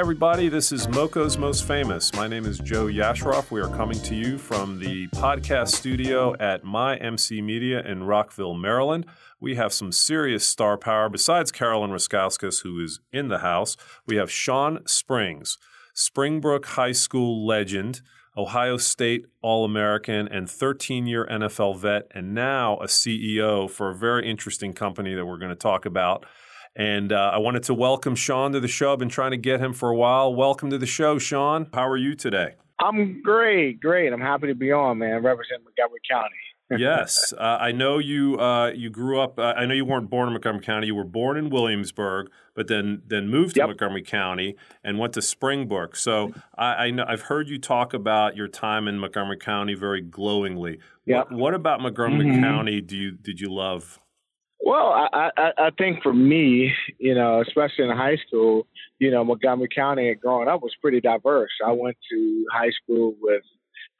Hi, everybody. This is Moco's Most Famous. My name is Joe Yasharoff. We are coming to you from the podcast studio at My MC Media in Rockville, Maryland. We have some serious star power. Besides Carolyn Raskauskas, who is in the house, we have Sean Springs, Springbrook High School legend, Ohio State All American, and 13 year NFL vet, and now a CEO for a very interesting company that we're going to talk about. And uh, I wanted to welcome Sean to the show. I've been trying to get him for a while. Welcome to the show, Sean. How are you today? I'm great, great. I'm happy to be on, man, representing Montgomery County. yes, uh, I know you. Uh, you grew up. Uh, I know you weren't born in Montgomery County. You were born in Williamsburg, but then then moved to Montgomery County and went to Springbrook. So I, I know I've heard you talk about your time in Montgomery County very glowingly. Yep. What, what about Montgomery Mhm. County do you did you love? Well, I, I, I think for me, you know, especially in high school, you know, Montgomery County growing up was pretty diverse. I went to high school with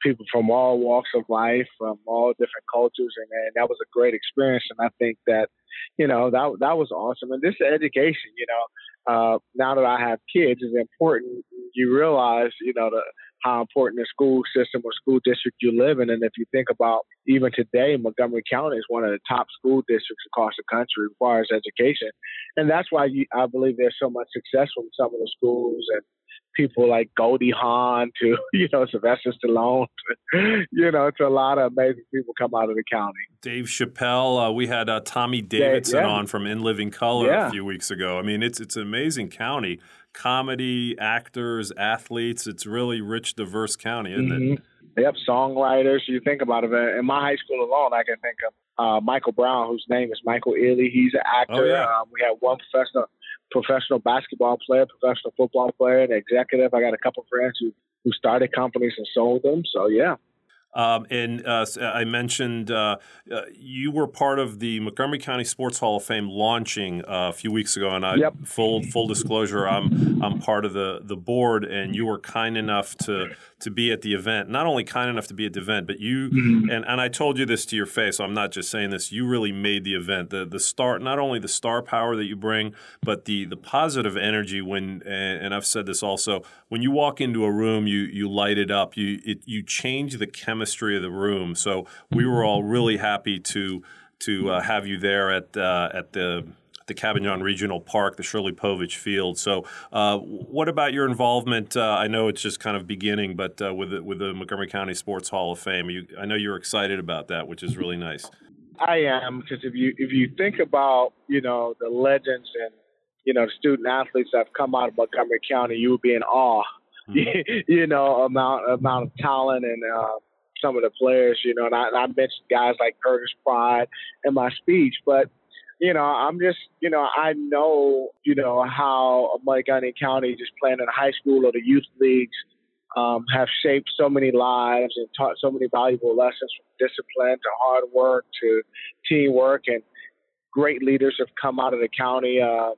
people from all walks of life, from all different cultures, and, and that was a great experience. And I think that, you know, that that was awesome. And this education, you know, uh, now that I have kids, is important. You realize, you know, the how important the school system or school district you live in. And if you think about even today, Montgomery County is one of the top school districts across the country, requires education. And that's why you, I believe there's so much success from some of the schools and people like Goldie Hawn to, you know, Sylvester Stallone, to, you know, to a lot of amazing people come out of the county. Dave Chappelle. Uh, we had uh, Tommy Davidson yeah. on from In Living Color a few weeks ago. I mean, it's it's an amazing county. Comedy, actors, athletes. It's really rich, diverse county, isn't it? Mhm. Yep, songwriters. You think about it. In my high school alone, I can think of uh, Michael Brown, whose name is Michael Ealy. He's an actor. Oh, yeah. um, we have one professional professional basketball player, professional football player, an executive. I got a couple friends who who started companies and sold them. So yeah. Um, and uh, s- I mentioned uh, uh, you were part of the Montgomery County Sports Hall of Fame launching uh, a few weeks ago, and I Yep. full full disclosure, I'm I'm part of the the board, and you were kind enough to to be at the event. Not only kind enough to be at the event, but you and and I told you this to your face, so I'm not just saying this. You really made the event. The the star, not only the star power that you bring, but the the positive energy when. And, and I've said this also. When you walk into a room, you you light it up. You it, you change the chemistry of the room. So we were all really happy to to uh, have you there at uh, at the the Cabin John Regional Park, the Shirley Povich Field. So, uh, what about your involvement? Uh, I know it's just kind of beginning, but uh, with the, with the Montgomery County Sports Hall of Fame, you, I know you're excited about that, which is really nice. I am because if you if you think about you know the legends and you know the student athletes that have come out of Montgomery County, you would be in awe. you know amount amount of talent and uh, some of the players. You know, and I, and I mentioned guys like Curtis Pride in my speech, but you know I'm just you know I know you know how Montgomery County just playing in high school or the youth leagues um, have shaped so many lives and taught so many valuable lessons from discipline to hard work to teamwork and great leaders have come out of the county. Uh,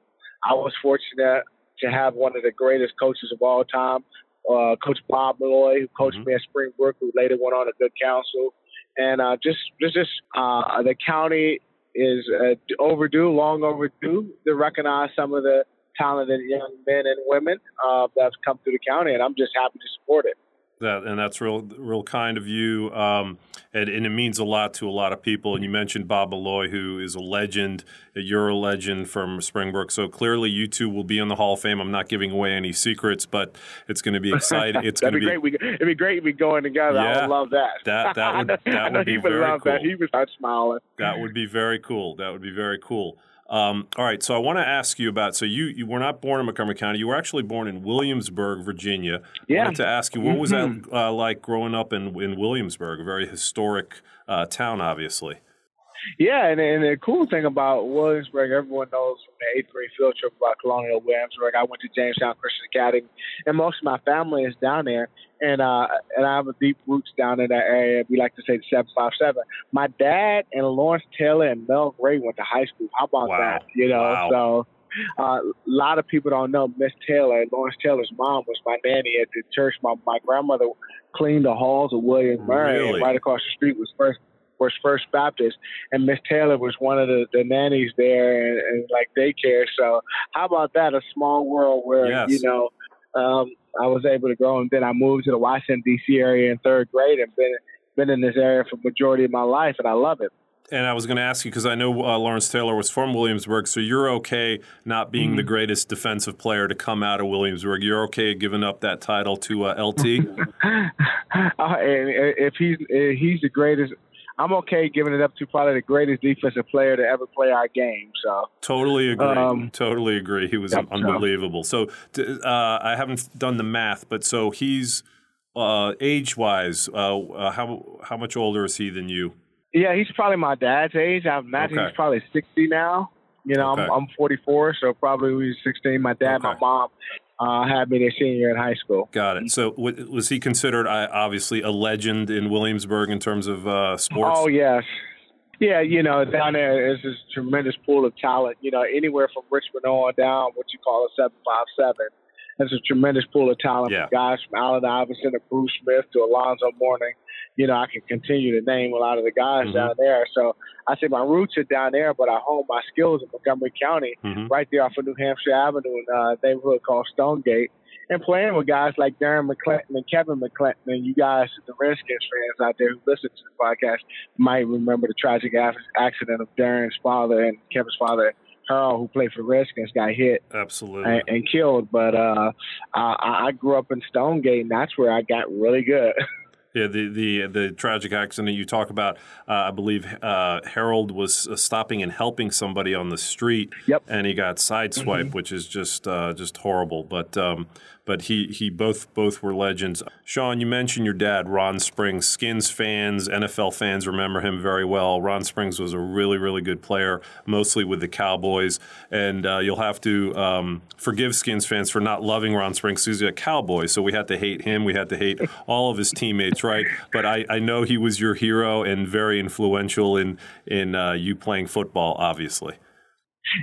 I was fortunate to have one of the greatest coaches of all time, uh, Coach Bob Milloy, who coached Mhm. me at Springbrook, who later went on to Good Counsel. And uh, just, just, just uh, the county is uh, overdue, long overdue, to recognize some of the talented young men and women uh, that have come through the county, and I'm just happy to support it. That and that's real, real kind of you, um, and, and it means a lot to a lot of people. And you mentioned Bob Milloy, who is a legend. You're a legend from Springbrook, so clearly you two will be in the Hall of Fame. I'm not giving away any secrets, but it's going to be exciting. It's going to be, great. We, it'd be great we going together. I would love that. That- that would- that would be he would very love that. He would start smiling. That would be very cool. That would be very cool. Um, all right, so I want to ask you about. So you you were not born in Montgomery County. You were actually born in Williamsburg, Virginia. I Yeah. wanted to ask you what was Mhm. that uh, like growing up in in Williamsburg, a very historic uh, town, obviously. Yeah, and, and the cool thing about Williamsburg, everyone knows from the eighth grade field trip about Colonial Williamsburg. I went to Jamestown Christian Academy, and most of my family is down there. And uh, and I have a deep roots down in that area. We like to say the seven five seven. My dad and Lawrence Taylor and Mel Gray went to high school. How about Wow. that? You know, Wow. so uh, a lot of people don't know Miss Taylor. And Lawrence Taylor's mom was my nanny at the church. My my grandmother cleaned the halls of William Murray, Really? right across the street was first was First Baptist, and Miss Taylor was one of the, the nannies there and, and like daycare. So how about that? A small world where Yes. you know um, I was able to grow, and then I moved to the Washington D.C. area in third grade, and been been in this area for majority of my life, and I love it. And I was going to ask you because I know uh, Lawrence Taylor was from Williamsburg, so you're okay not being mm-hmm. the greatest defensive player to come out of Williamsburg. You're okay giving up that title to uh, LT. uh, if he's if he's the greatest, I'm okay giving it up to probably the greatest defensive player to ever play our game. So totally agree. Um, totally agree. He was yep, unbelievable. So uh, I haven't done the math, but so he's uh, age wise, uh, uh, how how much older is he than you? Yeah, he's probably my dad's age. I imagine okay. he's probably 60 now. You know, okay. I'm, I'm 44, so probably he's 16. My dad, okay. my mom uh, had me their senior in high school. Got it. So w- was he considered uh, obviously a legend in Williamsburg in terms of uh, sports? Oh yes. Yeah, you know, down there is this tremendous pool of talent. You know, anywhere from Richmond on down, what you call a seven five seven. There's a tremendous pool of talent yeah. from guys from Allen Iverson to Bruce Smith to Alonzo Mourning you know, I can continue to name a lot of the guys mm-hmm. down there. So I say my roots are down there, but I hone my skills in Montgomery County, mm-hmm. right there off of New Hampshire Avenue in a neighborhood called Stonegate. And playing with guys like Darren McLinton and Kevin McLinton, and you guys, the Redskins fans out there who listen to the podcast, might remember the tragic accident of Darren's father and Kevin's father Harold, who played for Redskins, got hit absolutely and, and killed. But uh, I, I grew up in Stonegate, and that's where I got really good. Yeah, the the the tragic accident you talk about. Uh, I believe uh, Harold was uh, stopping and helping somebody on the street, yep. and he got sideswiped, mm-hmm. which is just uh, just horrible. But um, but he he both both were legends. Sean, you mentioned your dad, Ron Springs. Skins fans, NFL fans remember him very well. Ron Springs was a really really good player, mostly with the Cowboys. And uh, you'll have to um, forgive Skins fans for not loving Ron Springs he's a Cowboy. So we had to hate him. We had to hate all of his teammates, right? But I, I know he was your hero and very influential in in uh, you playing football, obviously.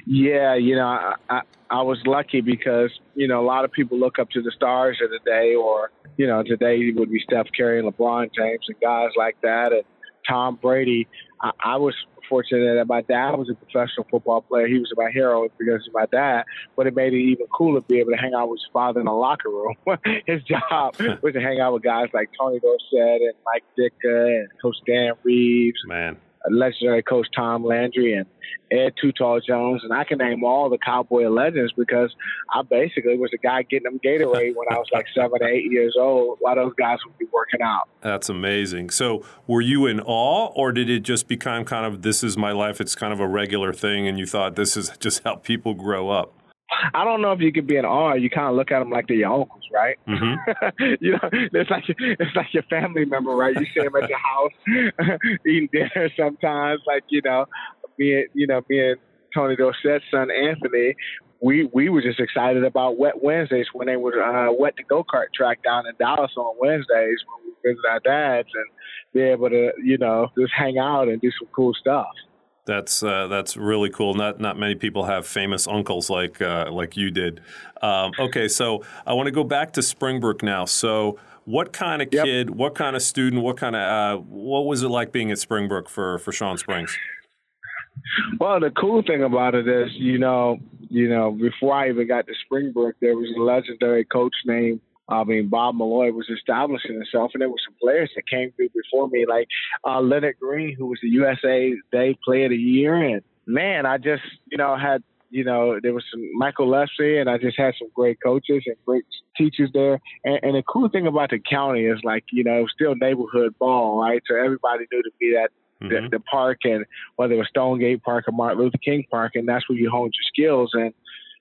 Yeah, you know, I, I I was lucky because you know a lot of people look up to the stars of the day, or you know today would be Steph Curry and LeBron James and guys like that, and Tom Brady. I, I was fortunate that my dad was a professional football player. He was my hero because of my dad, but it made it even cooler to be able to hang out with his father in the locker room. his job was to hang out with guys like Tony Dorsett and Mike Ditka and Coach Dan Reeves. Man legendary coach Tom Landry and Ed Too Tall Jones, and I can name all the Cowboy legends because I basically was the guy getting them Gatorade when I was like seven or eight years old while those guys would be working out. That's amazing. So, were you in awe, or did it just become kind of this is my life? It's kind of a regular thing, and you thought this is just how people grow up? I don't know if you could be an R. You kind of look at them like they're your uncles, right? Mm-hmm. you know, it's like it's like your family member, right? You see them at your house eating dinner sometimes. Like you know, me and you know me and Tony Dorsett's son Anthony. We we were just excited about Wet Wednesdays when they would uh, wet the go kart track down in Dallas on Wednesdays when we visit our dads and be able to you know just hang out and do some cool stuff. That's uh, that's really cool. Not not many people have famous uncles like uh, like you did. Um, okay, so I want to go back to Springbrook now. So, what kind of yep. kid, what kind of student, what kind of uh, what was it like being at Springbrook for for Sean Springs? Well, the cool thing about it is, you know, you know, before I even got to Springbrook, there was a legendary coach named I mean, Bob Milloy was establishing himself, and there were some players that came through before me, like uh, Leonard Green, who was the USA Today Player of the Year. And man, I just, you know, had, you know, there was some Michael Leslie, and I just had some great coaches and great teachers there. And, and the cool thing about the county is, like, you know, it was still neighborhood ball, right? So everybody knew to be at mm-hmm. the, the park, and whether it was Stonegate Park or Martin Luther King Park, and that's where you honed your skills. And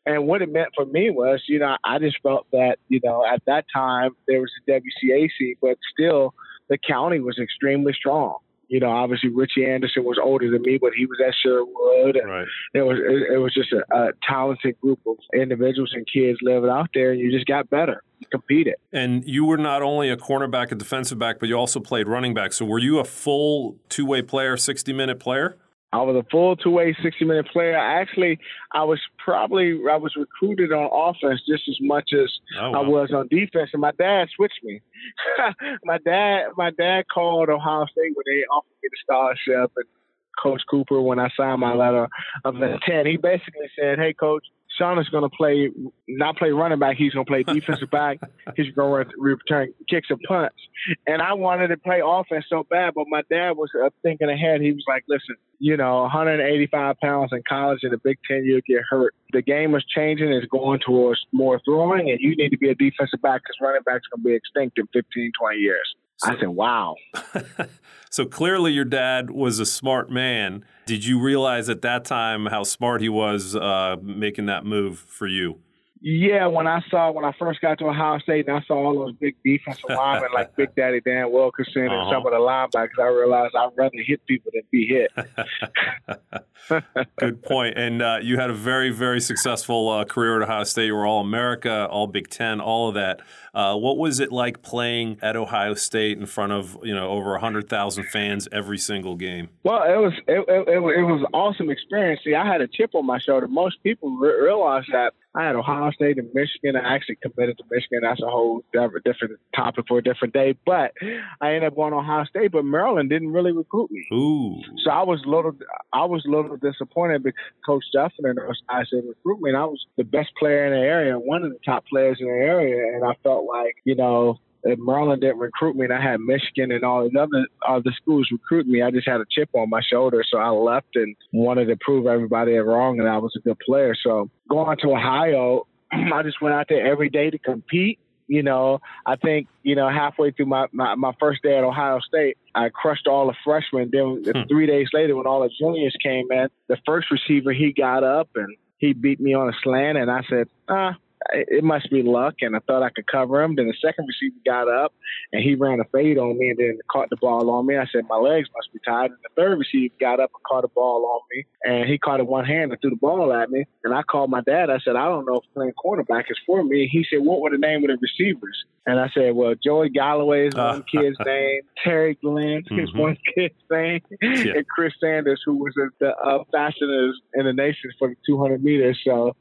and what it meant for me was, you know, I just felt that, you know, at that time there was a WCAC, but still the county was extremely strong. You know, obviously Richie Anderson was older than me, but he was at Sherwood. And right. It was it, it was just a, a talented group of individuals and kids living out there, and you just got better competed. And you were not only a cornerback, a defensive back, but you also played running back. So were you a full two way player, 60 minute player? I was a full two way, 60 minute player. Actually, I was probably, I was recruited on offense just as much as oh, wow. I was on defense. And my dad switched me. my dad, my dad called Ohio State when they offered me the scholarship and Coach Cooper when I signed my letter of intent. He basically said, Hey, coach, Sean is going to play not play running back. He's going to play defensive back. He's going to return kicks and punts. And I wanted to play offense so bad, but my dad was uh, thinking ahead. He was like, "Listen, you know, 185 pounds in college in the Big Ten, you'll get hurt. The game is changing. It's going towards more throwing, and you need to be a defensive back because running backs going to be extinct in 15, 20 years." So, I said, "Wow." so clearly, your dad was a smart man. Did you realize at that time how smart he was uh, making that move for you? Yeah, when I saw when I first got to Ohio State and I saw all those big defensive linemen like Big Daddy Dan Wilkinson uh-huh. and some of the linebackers, I realized I'd rather hit people than be hit. Good point. And uh, you had a very, very successful uh, career at Ohio State. You were All America, All Big Ten, all of that. Uh, what was it like playing at Ohio State in front of you know over hundred thousand fans every single game? Well, it was it, it, it, was an awesome experience. See, I had a chip on my shoulder. Most people re- realize that I had Ohio State and Michigan. I actually committed to Michigan. That's a whole different topic for a different day. But I ended up going to Ohio State, but Maryland didn't really recruit me. Ooh. So I was little I was a little disappointed because Coach Justin and those guys didn't recruit me. And I was the best player in the area, one of the top players in the area, and I felt like you know if Maryland didn't recruit me and I had Michigan and all the other other schools recruit me, I just had a chip on my shoulder. So I left and wanted to prove everybody wrong and I was a good player. So going to Ohio, I just went out there every day to compete. You know, I think, you know, halfway through my, my, my first day at Ohio State, I crushed all the freshmen. Then hmm. three days later, when all the juniors came in, the first receiver, he got up and he beat me on a slant. And I said, ah, it must be luck, and I thought I could cover him. Then the second receiver got up, and he ran a fade on me, and then caught the ball on me. I said my legs must be tired. And the third receiver got up and caught the ball on me, and he caught it one hand and threw the ball at me. And I called my dad. I said I don't know if playing cornerback is for me. He said, "What were the name of the receivers?" And I said, "Well, Joey Galloway is one kid's name, Terry Glenn is mm-hmm. one kid's name, yeah. and Chris Sanders, who was the uh, fastest in the nation for the 200 meters." So.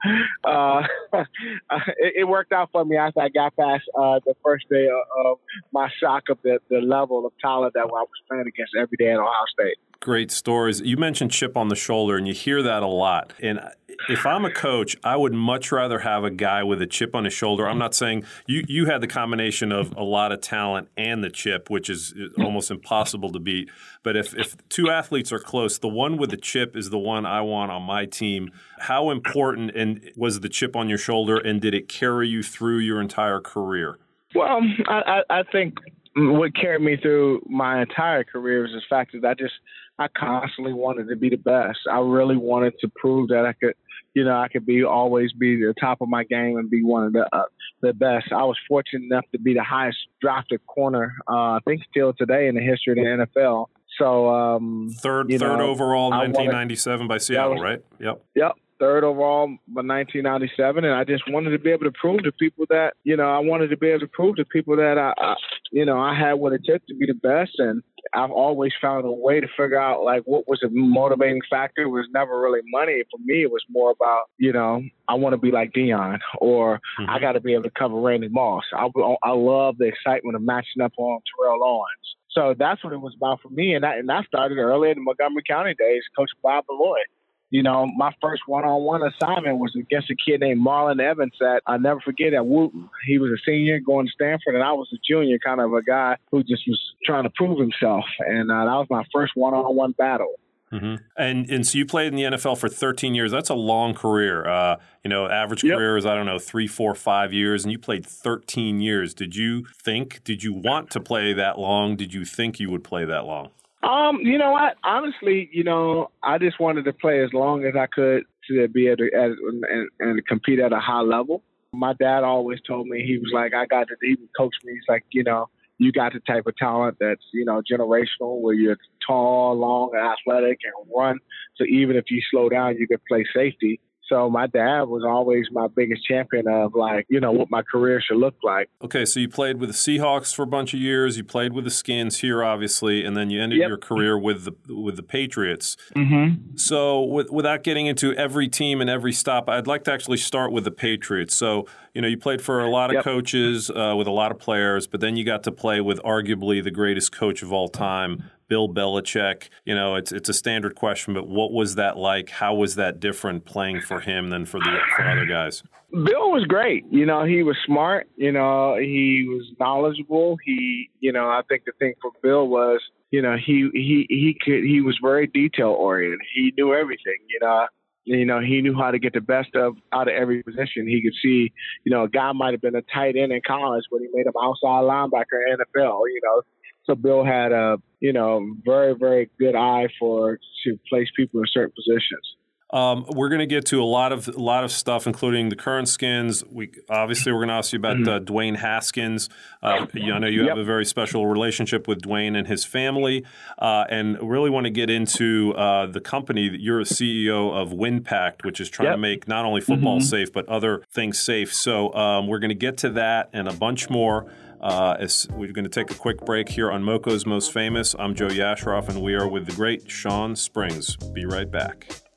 Uh, it, it, worked out for me after I got past uh, the first day of, of, my shock of the, the level of talent that I was playing against every day at Ohio State. Great stories. You mentioned chip on the shoulder, and you hear that a lot. And if I'm a coach, I would much rather have a guy with a chip on his shoulder. I'm not saying you, you had the combination of a lot of talent and the chip, which is almost impossible to beat. But if, if two athletes are close, the one with the chip is the one I want on my team. How important and was the chip on your shoulder, and did it carry you through your entire career? Well, I, I think what carried me through my entire career was the fact that I just I constantly wanted to be the best. I really wanted to prove that I could, you know, I could be always be the top of my game and be one of the uh, the best. I was fortunate enough to be the highest drafted corner, uh, I think, still today in the history of the NFL. So um, third third know, overall, 1997 wanted, by Seattle, was, right? Yep. Yep third overall by 1997, and I just wanted to be able to prove to people that you know I wanted to be able to prove to people that I, I you know I had what it took to be the best, and I've always found a way to figure out like what was a motivating factor. It was never really money for me. It was more about you know I want to be like Deion or mm-hmm. I got to be able to cover Randy Moss. I I love the excitement of matching up on Terrell Owens. So that's what it was about for me, and I, and that started early in the Montgomery County days. Coach Bob Lloyd you know, my first one-on-one assignment was against a kid named Marlon Evans that I never forget at Wootton. He was a senior going to Stanford, and I was a junior, kind of a guy who just was trying to prove himself. And uh, that was my first one-on-one battle. Mm-hmm. And and so you played in the NFL for 13 years. That's a long career. Uh, you know, average yep. career is I don't know three, four, five years, and you played 13 years. Did you think? Did you want to play that long? Did you think you would play that long? Um, you know what? Honestly, you know, I just wanted to play as long as I could to be able to and, and compete at a high level. My dad always told me he was like, I got to. He would coach me. He's like, you know, you got the type of talent that's you know generational, where you're tall, long, and athletic, and run. So even if you slow down, you can play safety. So my dad was always my biggest champion of like, you know, what my career should look like. Okay, so you played with the Seahawks for a bunch of years. You played with the Skins here, obviously, and then you ended yep. your career with the with the Patriots. Mm-hmm. So, with, without getting into every team and every stop, I'd like to actually start with the Patriots. So, you know, you played for a lot of yep. coaches uh, with a lot of players, but then you got to play with arguably the greatest coach of all time, Bill Belichick. You know, it's it's a standard question, but what was that like? How was that different playing for him than for the for other guys? Bill was great. You know, he was smart. You know, he was knowledgeable. He, you know, I think the thing for Bill was, you know, he he he could he was very detail oriented. He knew everything. You know, you know, he knew how to get the best of out of every position. He could see, you know, a guy might have been a tight end in college, but he made him outside linebacker in the NFL. You know, so Bill had a, you know, very very good eye for to place people in certain positions. Um, we're going to get to a lot of a lot of stuff, including the current skins. We obviously we're going to ask you about mm-hmm. uh, Dwayne Haskins. Uh, I know you yep. have a very special relationship with Dwayne and his family, uh, and really want to get into uh, the company that you're a CEO of Windpact, which is trying yep. to make not only football mm-hmm. safe but other things safe. So um, we're going to get to that and a bunch more. Uh, as we're going to take a quick break here on Moco's Most Famous. I'm Joe Yasharoff, and we are with the great Sean Springs. Be right back.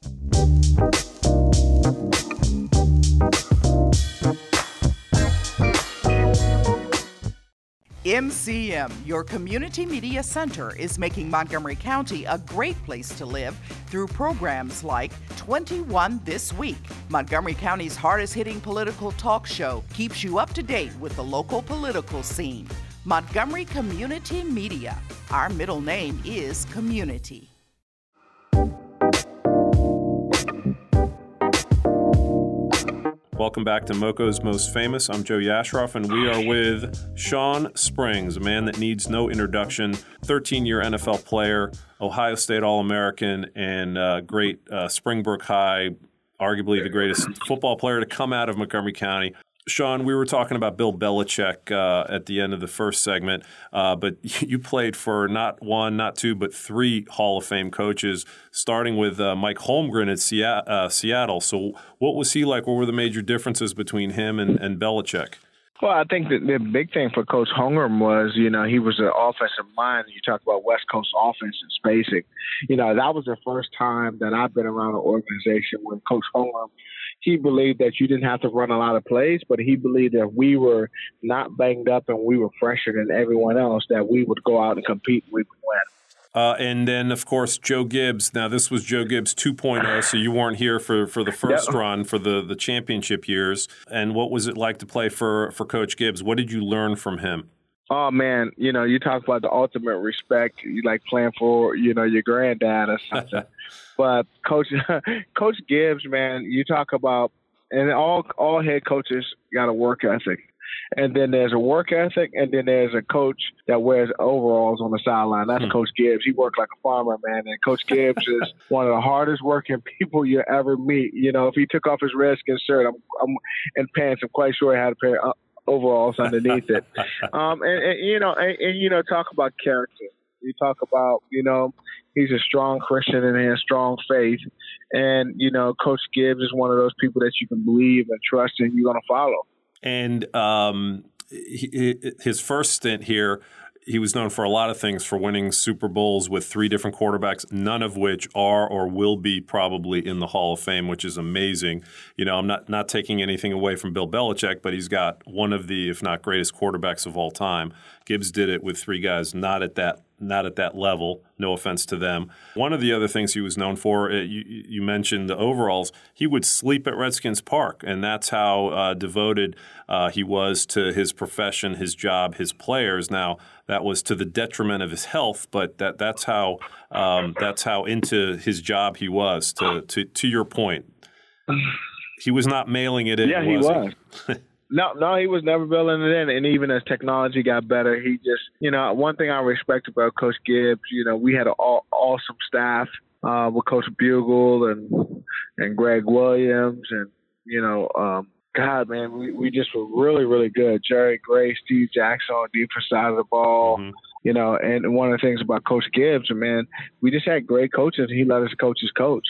MCM, your community media center, is making Montgomery County a great place to live through programs like 21 This Week. Montgomery County's hardest hitting political talk show keeps you up to date with the local political scene. Montgomery Community Media. Our middle name is Community. Welcome back to Moco's Most Famous. I'm Joe Yasharoff, and we are with Sean Springs, a man that needs no introduction, 13 year NFL player, Ohio State All American, and uh, great uh, Springbrook High, arguably the greatest football player to come out of Montgomery County. Shawn, we were talking about Bill Belichick uh, at the end of the first segment, uh, but you played for not one, not two, but three Hall of Fame coaches, starting with uh, Mike Holmgren at uh, Seattle. So, what was he like? What were the major differences between him and, and Belichick? Well, I think that the big thing for Coach Holmgren was, you know, he was an offensive mind. You talk about West Coast offense and spacing. You know, that was the first time that I've been around an organization when Coach Holmgren he believed that you didn't have to run a lot of plays, but he believed that we were not banged up and we were fresher than everyone else, that we would go out and compete and we would win. Uh, and then, of course, Joe Gibbs. Now, this was Joe Gibbs 2.0, so you weren't here for, for the first yep. run for the, the championship years. And what was it like to play for, for Coach Gibbs? What did you learn from him? Oh man, you know, you talk about the ultimate respect, you like playing for, you know, your granddad or something. but coach Coach Gibbs, man, you talk about and all all head coaches got a work ethic. And then there's a work ethic, and then there's a coach that wears overalls on the sideline. That's hmm. Coach Gibbs. He worked like a farmer, man. And Coach Gibbs is one of the hardest working people you ever meet. You know, if he took off his Redskin shirt, I'm, I'm and pants, I'm quite sure he had a pair of overalls underneath it. Um, and, and, you know, and, and, you know, talk about character. You talk about, you know, he's a strong Christian and he has strong faith. And, you know, Coach Gibbs is one of those people that you can believe and trust and you're going to follow. And um, he, his first stint here he was known for a lot of things for winning Super Bowls with three different quarterbacks, none of which are or will be probably in the Hall of Fame, which is amazing. You know, I'm not not taking anything away from Bill Belichick, but he's got one of the, if not greatest quarterbacks of all time. Gibbs did it with three guys not at that not at that level. No offense to them. One of the other things he was known for, uh, you, you, mentioned the overalls. He would sleep at Redskins Park, and that's how uh, devoted uh, he was to his profession, his job, his players. Now that was to the detriment of his health, but that that's how um, that's how into his job he was. To to to your point, he was not mailing it in. Yeah, he was. He? No, no, he was never building it in. And even as technology got better, he just, you know, one thing I respect about Coach Gibbs, you know, we had an all, awesome staff uh, with Coach Bugel and and Gregg Williams and you know, um, God, man, we, we just were really, really good. Jerry Gray, Steve Jackson on the defense side of the ball. Mm-hmm. You know, and one of the things about Coach Gibbs, man, we just had great coaches. And he let us coach his coach.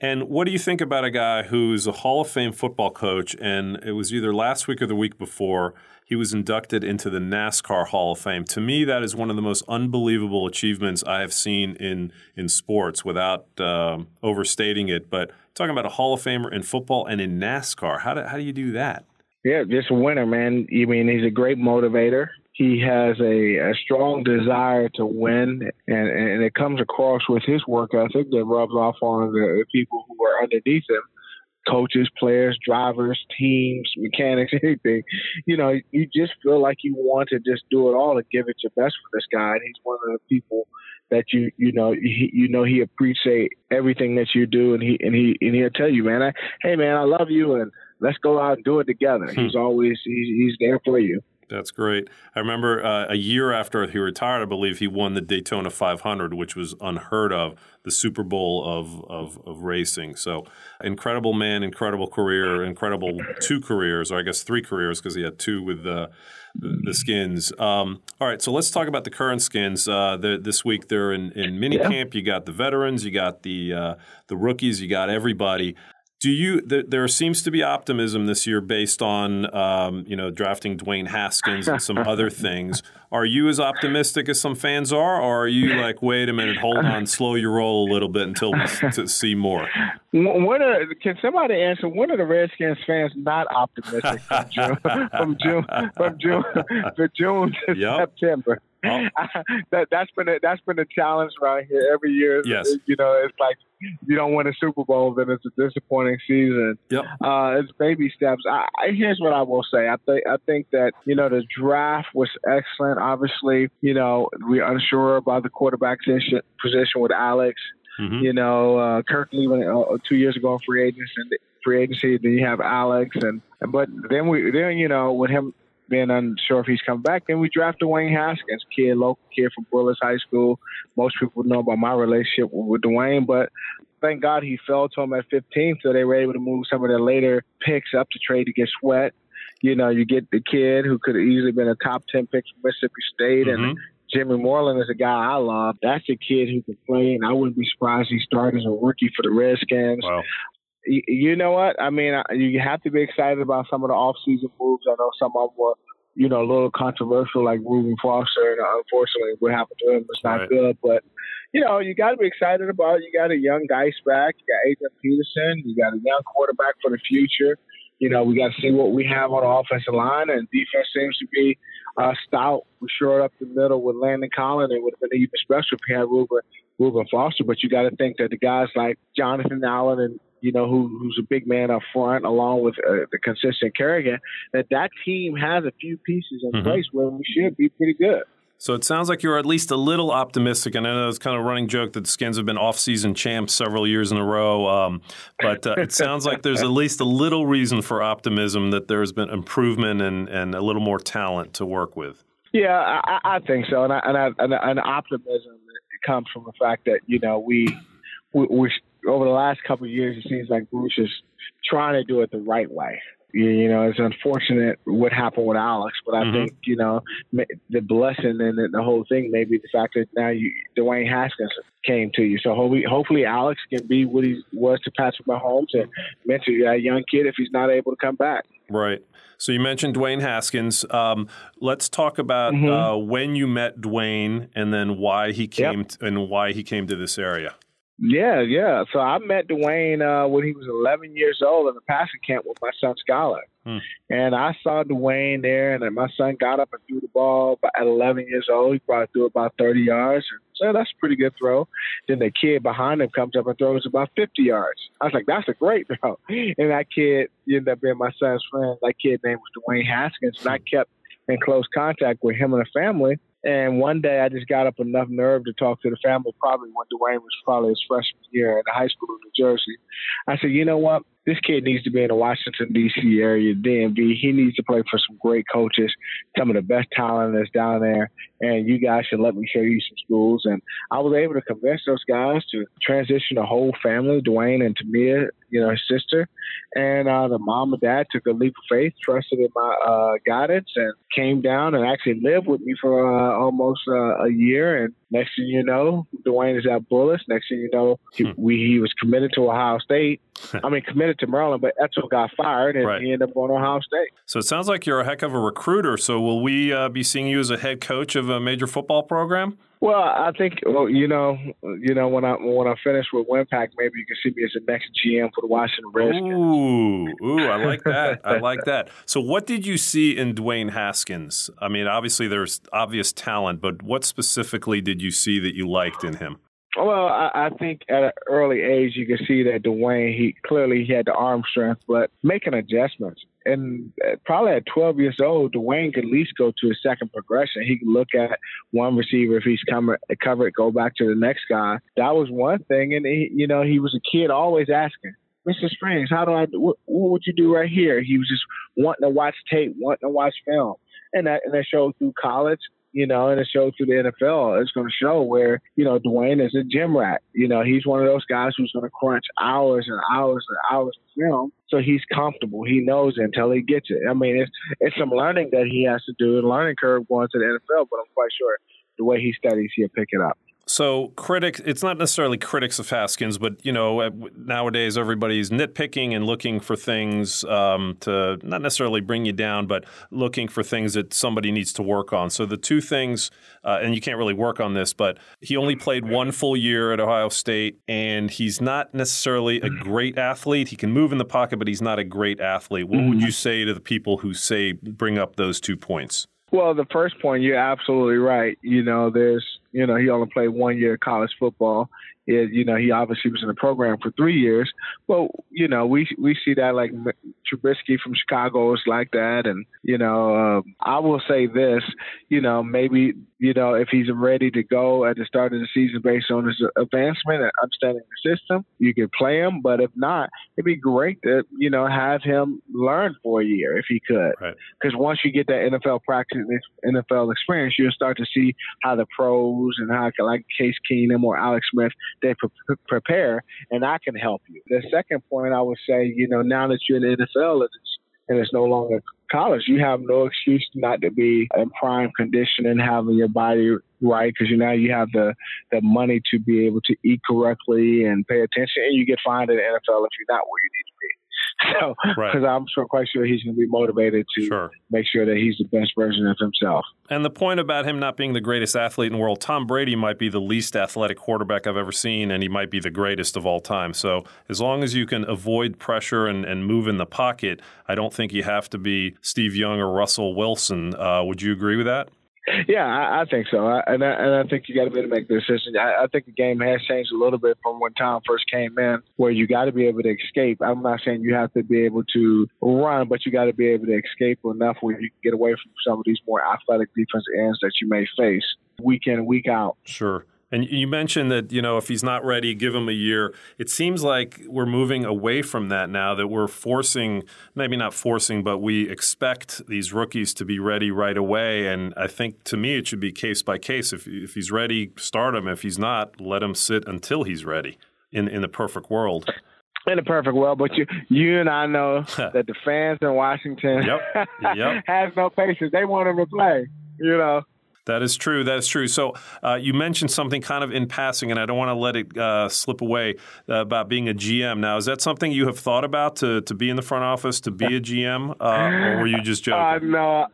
And what do you think about a guy who's a Hall of Fame football coach? And it was either last week or the week before he was inducted into the NASCAR Hall of Fame. To me, that is one of the most unbelievable achievements I have seen in in sports, without um, overstating it. But talking about a Hall of Famer in football and in NASCAR, how do how do you do that? Yeah, just a winner, man. I mean, he's a great motivator. He has a, a strong desire to win, and, and it comes across with his work ethic that rubs off on the people who are underneath him coaches, players, drivers, teams, mechanics, anything. You know, you just feel like you want to just do it all and give it your best for this guy. And he's one of the people that you you know he, you know he appreciate everything that you do, and he and he and he'll tell you, man, I, hey man, I love you, and let's go out and do it together. Hmm. He's always he's, he's there for you. That's great. I remember uh, a year after he retired, I believe he won the Daytona 500, which was unheard of, the Super Bowl of, of, of racing. So, incredible man, incredible career, incredible two careers, or I guess three careers because he had two with the, the, the skins. Um, all right, so let's talk about the current skins. Uh, this week they're in, in mini yeah. You got the veterans, you got the uh, the rookies, you got everybody. Do you? Th- there seems to be optimism this year based on um, you know drafting Dwayne Haskins and some other things. Are you as optimistic as some fans are, or are you like, wait a minute, hold on, slow your roll a little bit until we to see more? Are, can somebody answer? When are the Redskins fans not optimistic from June from June from June, from June to yep. September? Oh. that that's been a, that's been a challenge around here every year. Yes, you know, it's like you don't win a Super Bowl, then it's a disappointing season. Yep. Uh, it's baby steps. I, I, here's what I will say. I think I think that you know the draft was excellent. Obviously, you know we're unsure about the quarterback position, position with Alex. Mm-hmm. You know, uh, Kirk leaving uh, two years ago in free agency, and free agency. Then you have Alex, and but then we then you know with him being unsure if he's coming back. Then we drafted Dwayne Haskins, kid, local kid from Bullis High School. Most people know about my relationship with Dwayne, but thank God he fell to him at 15, so they were able to move some of their later picks up to trade to get Sweat. You know, you get the kid who could have easily been a top 10 pick from Mississippi State, mm-hmm. and Jimmy Moreland is a guy I love. That's a kid who can play, and I wouldn't be surprised he started as a rookie for the Redskins. Wow. You know what? I mean, you have to be excited about some of the off-season moves. I know some of them were you know, a little controversial, like Reuben Foster, and unfortunately, what happened to him was not right. good. But you know, you got to be excited about. It. You got a young guy back. You got Adrian Peterson. You got a young quarterback for the future. You know, we got to see what we have on the offensive line, and defense seems to be uh, stout. We short up the middle with Landon Collins. It would have been even special if we had Reuben Reuben Foster. But you got to think that the guys like Jonathan Allen and you know, who, who's a big man up front, along with uh, the consistent Kerrigan, that that team has a few pieces in mm-hmm. place where we should be pretty good. So it sounds like you're at least a little optimistic. And I know it's kind of a running joke that the Skins have been off-season champs several years in a row. Um, but uh, it sounds like there's at least a little reason for optimism that there's been improvement and, and a little more talent to work with. Yeah, I, I think so. And, I, and, I, and, and optimism comes from the fact that, you know, we, we, we over the last couple of years, it seems like Bruce is trying to do it the right way. You know, it's unfortunate what happened with Alex, but I mm-hmm. think you know the blessing and the whole thing may be the fact that now you Dwayne Haskins came to you. So hopefully, hopefully Alex can be what he was to Patrick Mahomes and mentor that young kid if he's not able to come back. Right. So you mentioned Dwayne Haskins. Um, let's talk about mm-hmm. uh, when you met Dwayne and then why he came yep. t- and why he came to this area. Yeah, yeah. So I met Dwayne uh, when he was 11 years old in a passing camp with my son Skylar. Hmm. And I saw Dwayne there, and my son got up and threw the ball at 11 years old. He probably threw about 30 yards. And so that's a pretty good throw. Then the kid behind him comes up and throws about 50 yards. I was like, that's a great throw. And that kid ended up being my son's friend. That kid name was Dwayne Haskins. And I kept in close contact with him and the family. And one day I just got up enough nerve to talk to the family, probably when Dwayne was probably his freshman year in the high school in New Jersey. I said, you know what? This kid needs to be in the Washington, D.C. area, DMV. He needs to play for some great coaches, some of the best talent that's down there. And you guys should let me show you some schools. And I was able to convince those guys to transition the whole family, Dwayne and Tamia, you know, his sister. And uh, the mom and dad took a leap of faith, trusted in my uh, guidance, and came down and actually lived with me for uh, almost uh, a year. And next thing you know, Dwayne is at Bullis. Next thing you know, he, hmm. we, he was committed to Ohio State. I mean, committed to Maryland, but Edsall got fired, and right. he ended up going to Ohio State. So it sounds like you're a heck of a recruiter. So will we uh, be seeing you as a head coach of a major football program? Well, I think well, you know, you know when I when I finish with Windpact, maybe you can see me as the next GM for the Washington Redskins. Ooh, ooh, I like that. I like that. So, what did you see in Dwayne Haskins? I mean, obviously there's obvious talent, but what specifically did you see that you liked in him? Well, I, I think at an early age you can see that Dwayne he clearly he had the arm strength, but making adjustments. And uh, probably at 12 years old, Dwayne could at least go to a second progression. He could look at one receiver if he's covered, covered, go back to the next guy. That was one thing, and he, you know he was a kid always asking. Mr. Springs, how do I? What, what would you do right here? He was just wanting to watch tape, wanting to watch film, and that and that showed through college you know, and it showed through the NFL. It's going to show where, you know, Dwayne is a gym rat. You know, he's one of those guys who's going to crunch hours and hours and hours of film. So he's comfortable. He knows it until he gets it. I mean, it's it's some learning that he has to do, and learning curve going to the NFL. But I'm quite sure the way he studies, he'll pick it up. So critics, it's not necessarily critics of Haskins, but you know nowadays everybody's nitpicking and looking for things um, to not necessarily bring you down, but looking for things that somebody needs to work on. So the two things, uh, and you can't really work on this, but he only played one full year at Ohio State, and he's not necessarily a great athlete. He can move in the pocket, but he's not a great athlete. What would you say to the people who say bring up those two points? Well, the first point, you're absolutely right. You know, there's, you know, he only played one year of college football. It, you know, he obviously was in the program for three years. But, you know, we we see that like Trubisky from Chicago is like that. And, you know, uh, I will say this, you know, maybe, you know, if he's ready to go at the start of the season based on his advancement and understanding the system, you can play him. But if not, it'd be great to, you know, have him learn for a year if he could. Because right. once you get that NFL practice, NFL experience, you'll start to see how the pros and how, like Case Keenum or Alex Smith, they pre- prepare, and I can help you. The second point I would say, you know, now that you're in the NFL and it's, and it's no longer college, you have no excuse not to be in prime condition and having your body right because you now you have the the money to be able to eat correctly and pay attention, and you get fined in the NFL if you're not where you need to be. So, because right. I'm sure, quite sure he's going to be motivated to sure. make sure that he's the best version of himself. And the point about him not being the greatest athlete in the world, Tom Brady might be the least athletic quarterback I've ever seen, and he might be the greatest of all time. So, as long as you can avoid pressure and, and move in the pocket, I don't think you have to be Steve Young or Russell Wilson. Uh, would you agree with that? Yeah, I, I think so, I, and I, and I think you got to be able to make the decision. I, I think the game has changed a little bit from when Tom first came in, where you got to be able to escape. I'm not saying you have to be able to run, but you got to be able to escape enough where you can get away from some of these more athletic defensive ends that you may face week in week out. Sure. And you mentioned that, you know, if he's not ready, give him a year. It seems like we're moving away from that now, that we're forcing, maybe not forcing, but we expect these rookies to be ready right away. And I think to me, it should be case by case. If, if he's ready, start him. If he's not, let him sit until he's ready in, in the perfect world. In the perfect world, but you, you and I know that the fans in Washington yep. Yep. has no patience. They want him to play, you know. That is true. That is true. So uh, you mentioned something kind of in passing, and I don't want to let it uh, slip away uh, about being a GM. Now, is that something you have thought about to, to be in the front office, to be a GM, uh, or were you just joking? Uh, no,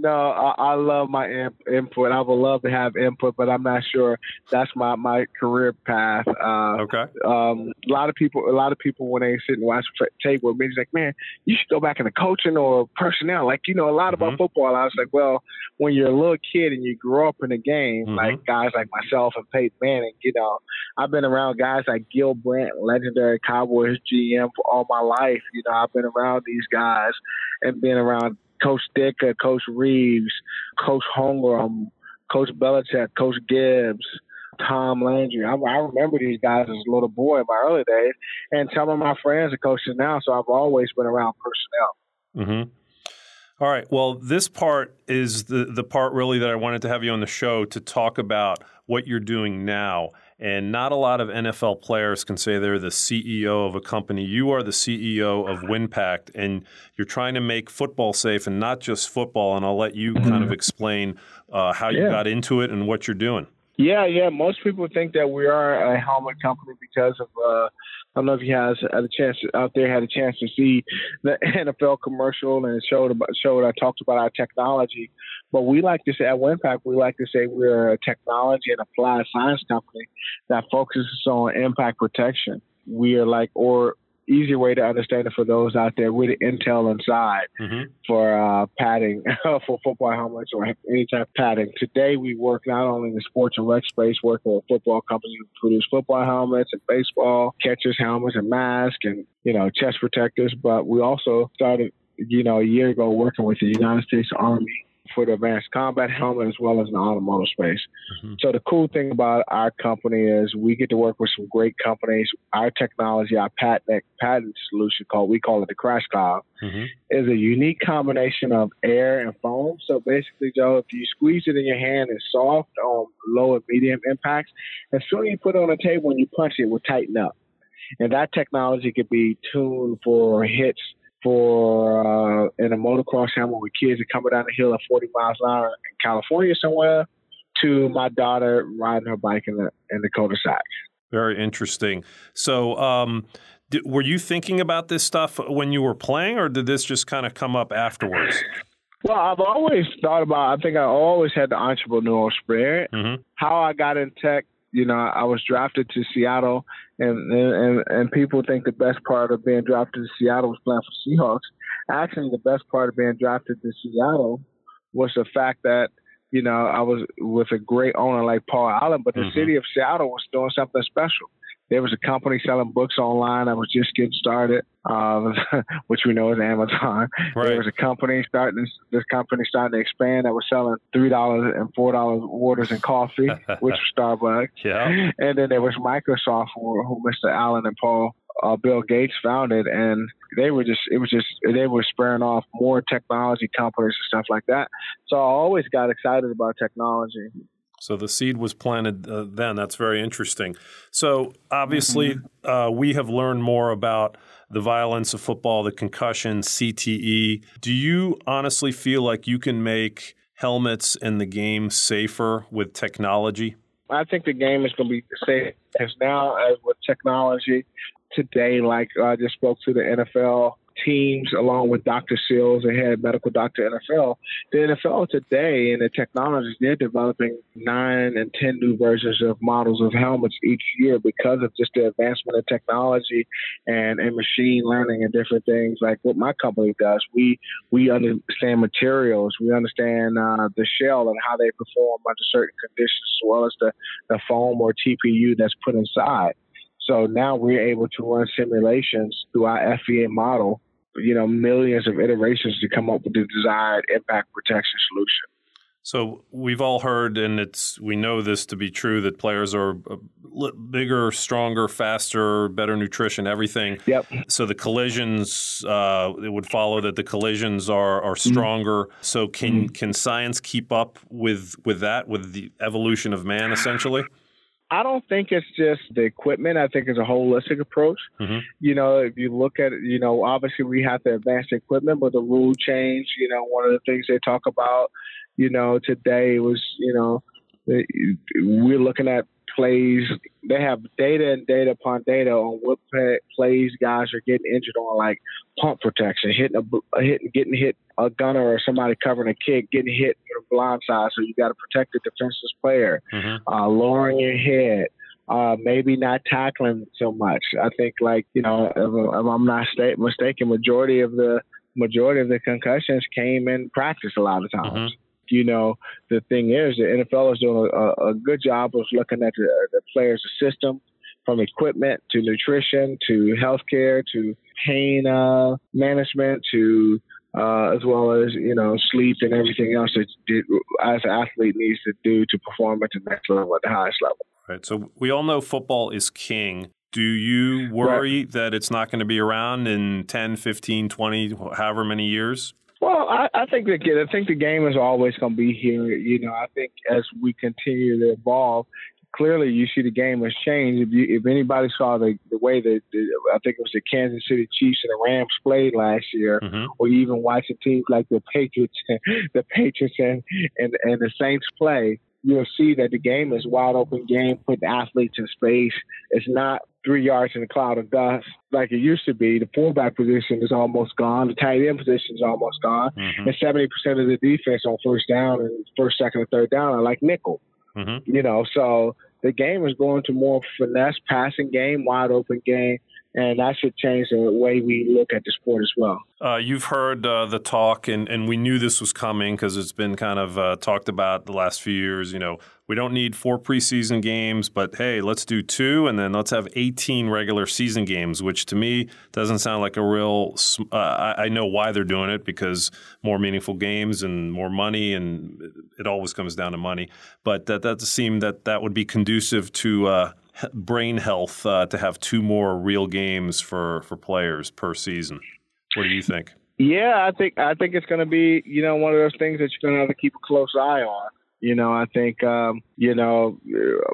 no. I, I love my imp- input. I would love to have input, but I'm not sure that's my, my career path. Uh, okay. Um, a lot of people, a lot of people, when they sit and watch tape with me, it's like, man, you should go back into coaching or personnel. Like you know a lot about mm-hmm. football. I was like, well, when you're a little kid and you grow up in the game, mm-hmm. like guys like myself and Peyton Manning, you know, I've been around guys like Gil Brandt, legendary Cowboys GM for all my life. You know, I've been around these guys and been around Coach Ditka, Coach Reeves, Coach Holmgren, Coach Belichick, Coach Gibbs. Tom Landry. I, I remember these guys as a little boy in my early days, and some of my friends are coaches now, so I've always been around personnel. Mm-hmm. All right. Well, this part is the, the part really that I wanted to have you on the show to talk about what you're doing now. And not a lot of NFL players can say they're the CEO of a company. You are the CEO of Windpact, and you're trying to make football safe and not just football. And I'll let you mm-hmm. kind of explain uh, how you yeah. got into it and what you're doing. Yeah, yeah. Most people think that we are a helmet company because of uh, I don't know if you guys had a chance out there had a chance to see the NFL commercial and it showed about showed I talked about our technology. But we like to say at Windpact, we like to say we're a technology and applied science company that focuses on impact protection. We are like or easier way to understand it for those out there with the intel inside mm-hmm. for uh, padding for football helmets or any type of padding. Today we work not only in the sports and rec space, working with football companies who produce football helmets and baseball catchers helmets and masks and you know chest protectors, but we also started you know a year ago working with the United States Army for the advanced combat helmet as well as in the automotive space. Mm-hmm. So the cool thing about our company is we get to work with some great companies. Our technology, our patent patent solution called we call it the Crash Cloud, mm-hmm. is a unique combination of air and foam. So basically, Joe, if you squeeze it in your hand, it's soft on low and medium impacts. As soon as you put it on a table and you punch it, it will tighten up. And that technology could be tuned for hits for uh, in a motocross helmet with kids are coming down the hill at 40 miles an hour in California somewhere to my daughter riding her bike in the in the cul-de-sac. Very interesting. So, um, did, were you thinking about this stuff when you were playing, or did this just kind of come up afterwards? Well, I've always thought about. I think I always had the entrepreneurial spirit. Mm-hmm. How I got in tech you know, I was drafted to Seattle, and and and people think the best part of being drafted to Seattle was playing for Seahawks. Actually, the best part of being drafted to Seattle was the fact that you know I was with a great owner like Paul Allen, but the mm-hmm. city of Seattle was doing something special there was a company selling books online that was just getting started, uh, which we know is Amazon. Right. There was a company starting this company starting to expand that was selling three dollars and four dollars orders in coffee, which was Starbucks. Yeah. And then there was Microsoft, who, who Mr. Allen and Paul uh, Bill Gates founded, and they were just it was just they were spurring off more technology companies and stuff like that. So I always got excited about technology. So the seed was planted uh, then. That's very interesting. So obviously, mm-hmm. uh, we have learned more about the violence of football, the concussion, CTE. Do you honestly feel like you can make helmets and the game safer with technology? I think the game is going to be safe as now as with technology today. Like I just spoke to the NFL teams, along with Dr. Sills the head medical doctor NFL. The NFL today and the technologies, they're developing nine and 10 new versions of models of helmets each year because of just the advancement of technology and, and machine learning and different things like what my company does. We, we understand materials, we understand uh, the shell and how they perform under certain conditions, as well as the, the foam or TPU that's put inside. So now we're able to run simulations through our FEA model you know, millions of iterations to come up with the desired impact protection solution. So we've all heard, and it's we know this to be true that players are bigger, stronger, faster, better nutrition, everything. Yep. So the collisions, uh, it would follow that the collisions are are mm-hmm. stronger. Mm-hmm. So can mm-hmm. can science keep up with with that, with the evolution of man, essentially? I don't think it's just the equipment. I think it's a holistic approach. Mm-hmm. You know, if you look at it, you know, obviously we have to advance the equipment, but the rule change, you know, one of the things they talk about, you know, today was, you know, we're looking at plays. They have data and data upon data on what plays guys are getting injured on, like punt protection, hitting a hitting, getting hit a gunner or somebody covering a kick, getting hit from the blind side. So you got to protect the defenseless player, mm-hmm. uh, lowering your head. Uh, maybe not tackling so much. I think, like you know, if, if I'm not sta- mistaken, majority of the majority of the concussions came in practice a lot of times. Mm-hmm you know, the thing is, the NFL is doing a, a good job of looking at the, the players' system from equipment to nutrition to healthcare to pain uh, management to uh, as well as you know sleep and everything else that as an athlete needs to do to perform at the next level at the highest level. Right. So we all know football is king. Do you worry right. that it's not going to be around in 10, 15, 20, however many years? Well, I, I think that I think the game is always going to be here. You know, I think as we continue to evolve, clearly you see the game has changed. If you, if anybody saw the the way that the, I think it was the Kansas City Chiefs and the Rams played last year, mm-hmm. or even watching teams like the Patriots, the Patriots and, and and the Saints play, you'll see that the game is wide open game, putting athletes in space. It's not three yards in a cloud of dust like it used to be. The fullback position is almost gone. The tight end position is almost gone. Mm-hmm. And 70% of the defense on first down and first, second, and third down are like nickel. Mm-hmm. You know, so the game is going to more finesse passing game, wide open game and that should change the way we look at the sport as well. Uh, you've heard uh, the talk, and, and we knew this was coming because it's been kind of uh, talked about the last few years. You know, we don't need four preseason games, but hey, let's do two, and then let's have 18 regular season games, which to me doesn't sound like a real. Uh, I, I know why they're doing it because more meaningful games and more money, and it always comes down to money. But that that seem that that would be conducive to uh, brain health uh, to have two more real games for for players per season. What do you think? Yeah, I think I think it's going to be you know one of those things that you're going to have to keep a close eye on. You know, I think um, you know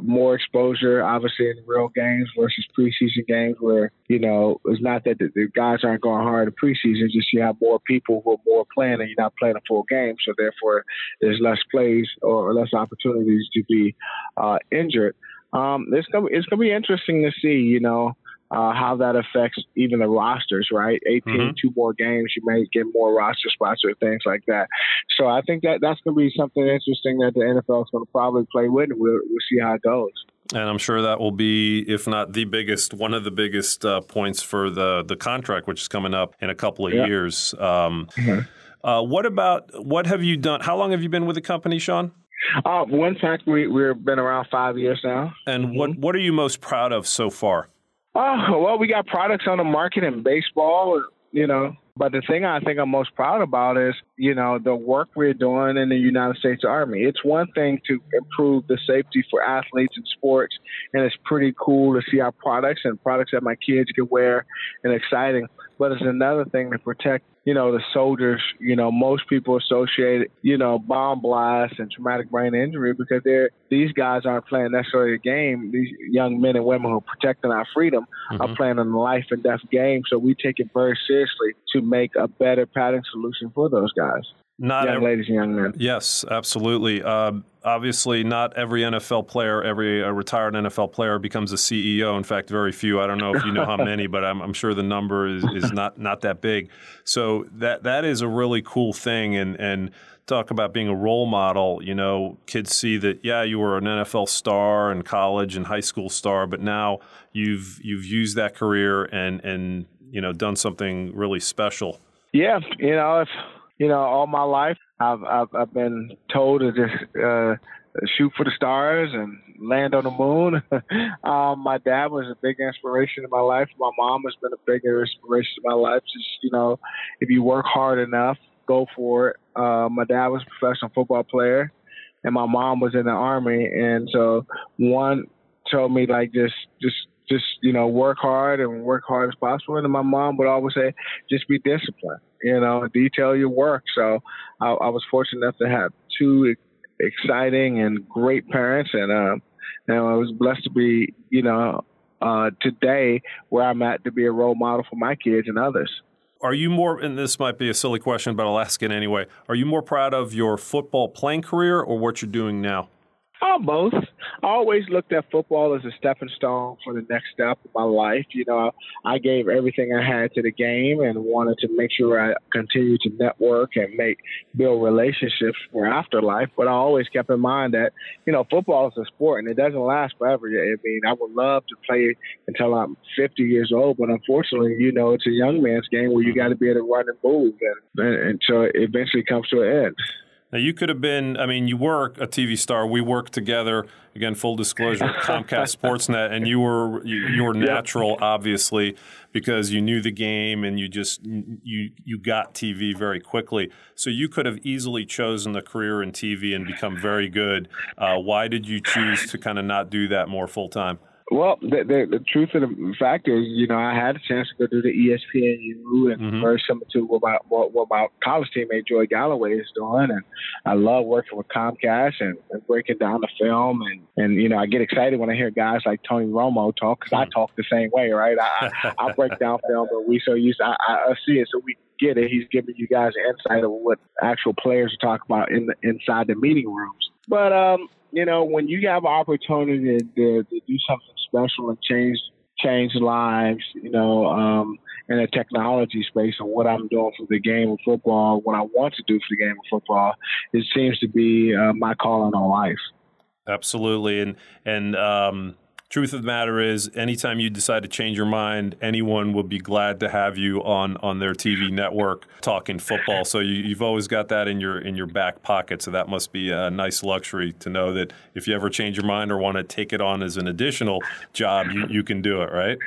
more exposure, obviously in real games versus preseason games, where you know it's not that the, the guys aren't going hard in preseason, just you have more people who are more playing, and you're not playing a full game, so therefore there's less plays or less opportunities to be uh, injured um, it's gonna it's gonna be interesting to see, you know, uh, how that affects even the rosters, right? 18, mm-hmm. two more games, you may get more roster spots or things like that. So I think that that's going to be something interesting that the NFL is going to probably play with, and we'll, we'll see how it goes. And I'm sure that will be, if not the biggest, one of the biggest uh, points for the the contract, which is coming up in a couple of yeah. years. Um, mm-hmm. uh, what about what have you done? How long have you been with the company, Sean? Uh, one fact, we we've been around five years now. And what mm-hmm. what are you most proud of so far? Oh well, we got products on the market in baseball, you know. But the thing I think I'm most proud about is, you know, the work we're doing in the United States Army. It's one thing to improve the safety for athletes in sports, and it's pretty cool to see our products and products that my kids can wear and exciting. But it's another thing to protect you know, the soldiers, you know, most people associate, you know, bomb blasts and traumatic brain injury because they're these guys aren't playing necessarily a game. These young men and women who are protecting our freedom mm-hmm. are playing a life and death game. So we take it very seriously to make a better padding solution for those guys. Not young every, ladies and young men. Yes, absolutely. Uh, obviously, not every NFL player, every uh, retired NFL player becomes a CEO. In fact, very few. I don't know if you know how many, but I'm, I'm sure the number is, is not not that big. So that that is a really cool thing, and and talk about being a role model. You know, kids see that yeah, you were an NFL star and college and high school star, but now you've you've used that career and and you know done something really special. Yeah, you know if you know, all my life I've I've, I've been told to just uh, shoot for the stars and land on the moon. um, my dad was a big inspiration in my life. My mom has been a big inspiration in my life. Just you know, if you work hard enough, go for it. Uh, my dad was a professional football player, and my mom was in the army, and so one told me like just just just you know work hard and work hard as possible. And my mom would always say, just be disciplined, you know, detail your work. So I, I was fortunate enough to have two exciting and great parents, and uh, and I was blessed to be, you know, uh, today where I'm at to be a role model for my kids and others. Are you more, and this might be a silly question, but I'll ask it anyway. Are you more proud of your football playing career or what you're doing now? Both. I always looked at football as a stepping stone for the next step of my life. You know, I gave everything I had to the game and wanted to make sure I continued to network and make build relationships for afterlife. But I always kept in mind that you know football is a sport and it doesn't last forever. I mean, I would love to play until I'm 50 years old, but unfortunately, you know, it's a young man's game where you got to be able to run and move, and, and so it eventually comes to an end. Now, you could have been, I mean, you were a TV star. We worked together, again, full disclosure, Comcast Sportsnet, and you were you, you were natural, yeah. obviously, because you knew the game and you just you you got TV very quickly. So you could have easily chosen the career in TV and become very good. Uh, why did you choose to kind of not do that more full time? Well, the, the, the truth of the fact is, you know, I had a chance to go do the ESPNU and mm-hmm. very similar to what my what, what my college teammate Joey Galloway is doing, and I love working with Comcast and, and breaking down the film, and and you know, I get excited when I hear guys like Tony Romo talk because mm-hmm. I talk the same way, right? I I I break down film, but we so used to, I, I see it, so we get it. He's giving you guys insight of what actual players are talking about in the, inside the meeting rooms. But um, you know, when you have an opportunity to, to, to do something special and change change lives, you know, um, in a technology space and what I'm doing for the game of football, what I want to do for the game of football, it seems to be uh, my calling on life. Absolutely, and and um, truth of the matter is, anytime you decide to change your mind, anyone will be glad to have you on on their TV network talking football. So you, have always got that in your in your back pocket. So that must be a nice luxury to know that if you ever change your mind or want to take it on as an additional job, you, you can do it, right?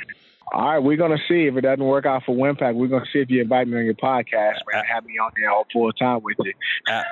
All right, we're gonna see if it doesn't work out for Windpact. We're gonna see if you invite me on your podcast, man. Have me on there all full time with you.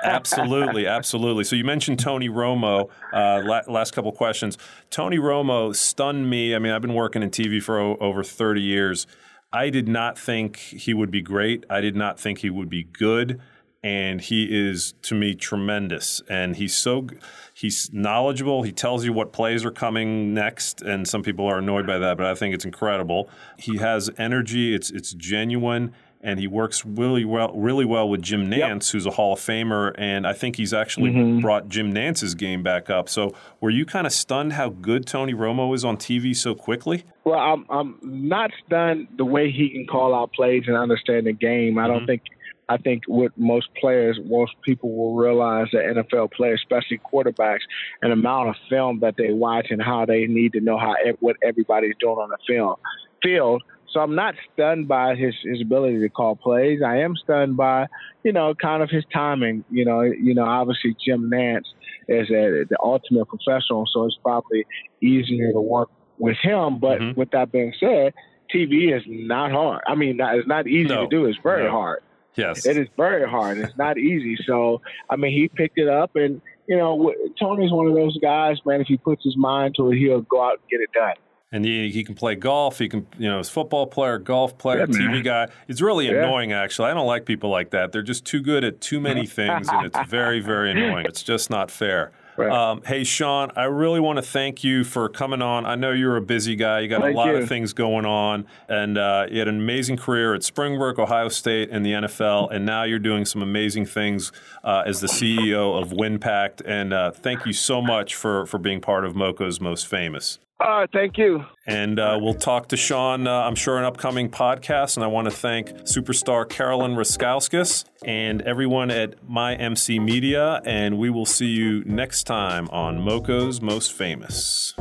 absolutely, absolutely. So you mentioned Tony Romo. Uh, last couple questions. Tony Romo stunned me. I mean, I've been working in TV for o- over thirty years. I did not think he would be great. I did not think he would be good and he is to me tremendous. And he's so he's knowledgeable. He tells you what plays are coming next and some people are annoyed by that but i think it's incredible. He has energy. It's it's genuine and he works really well really well with Jim Nantz, yep. who's a Hall of Famer and I think he's actually mm-hmm. brought Jim Nantz's game back up. So were you kind of stunned how good Tony Romo is on TV so quickly? Well I'm I'm not stunned the way he can call out plays and understand the game. I don't mm-hmm. think I think what most players, most people will realize that NFL players, especially quarterbacks, an amount of film that they watch and how they need to know how what everybody's doing on the film field. So I'm not stunned by his his ability to call plays. I am stunned by, you know, kind of his timing. You know, you know, obviously Jim Nantz is a, the ultimate professional, so it's probably easier to work with him. But mm-hmm. with that being said, TV is not hard. I mean, it's not easy no. to do. It's very no. hard. Yes. It is very hard. It's not easy. So, I mean, he picked it up, and, you know, Tony's one of those guys, man, if he puts his mind to it, he'll go out and get it done. And he, he can play golf. He can, you know, he's football player, golf player, yeah, TV guy. It's really yeah. annoying, actually. I don't like people like that. They're just too good at too many things, and it's very, very annoying. It's just not fair. Right. Um, hey, Sean, I really want to thank you for coming on. I know you're a busy guy. You got thank a lot you. of things going on, and uh, you had an amazing career at Springbrook, Ohio State, and the NFL, and now you're doing some amazing things uh, as the CEO of Windpact. And uh, thank you so much for for being part of Moco's Most Famous. All right, thank you. And uh, we'll talk to Sean, uh, I'm sure, in upcoming podcasts. And I want to thank superstar Carolyn Raskauskas and everyone at MyMC Media. And we will see you next time on Moco's Most Famous.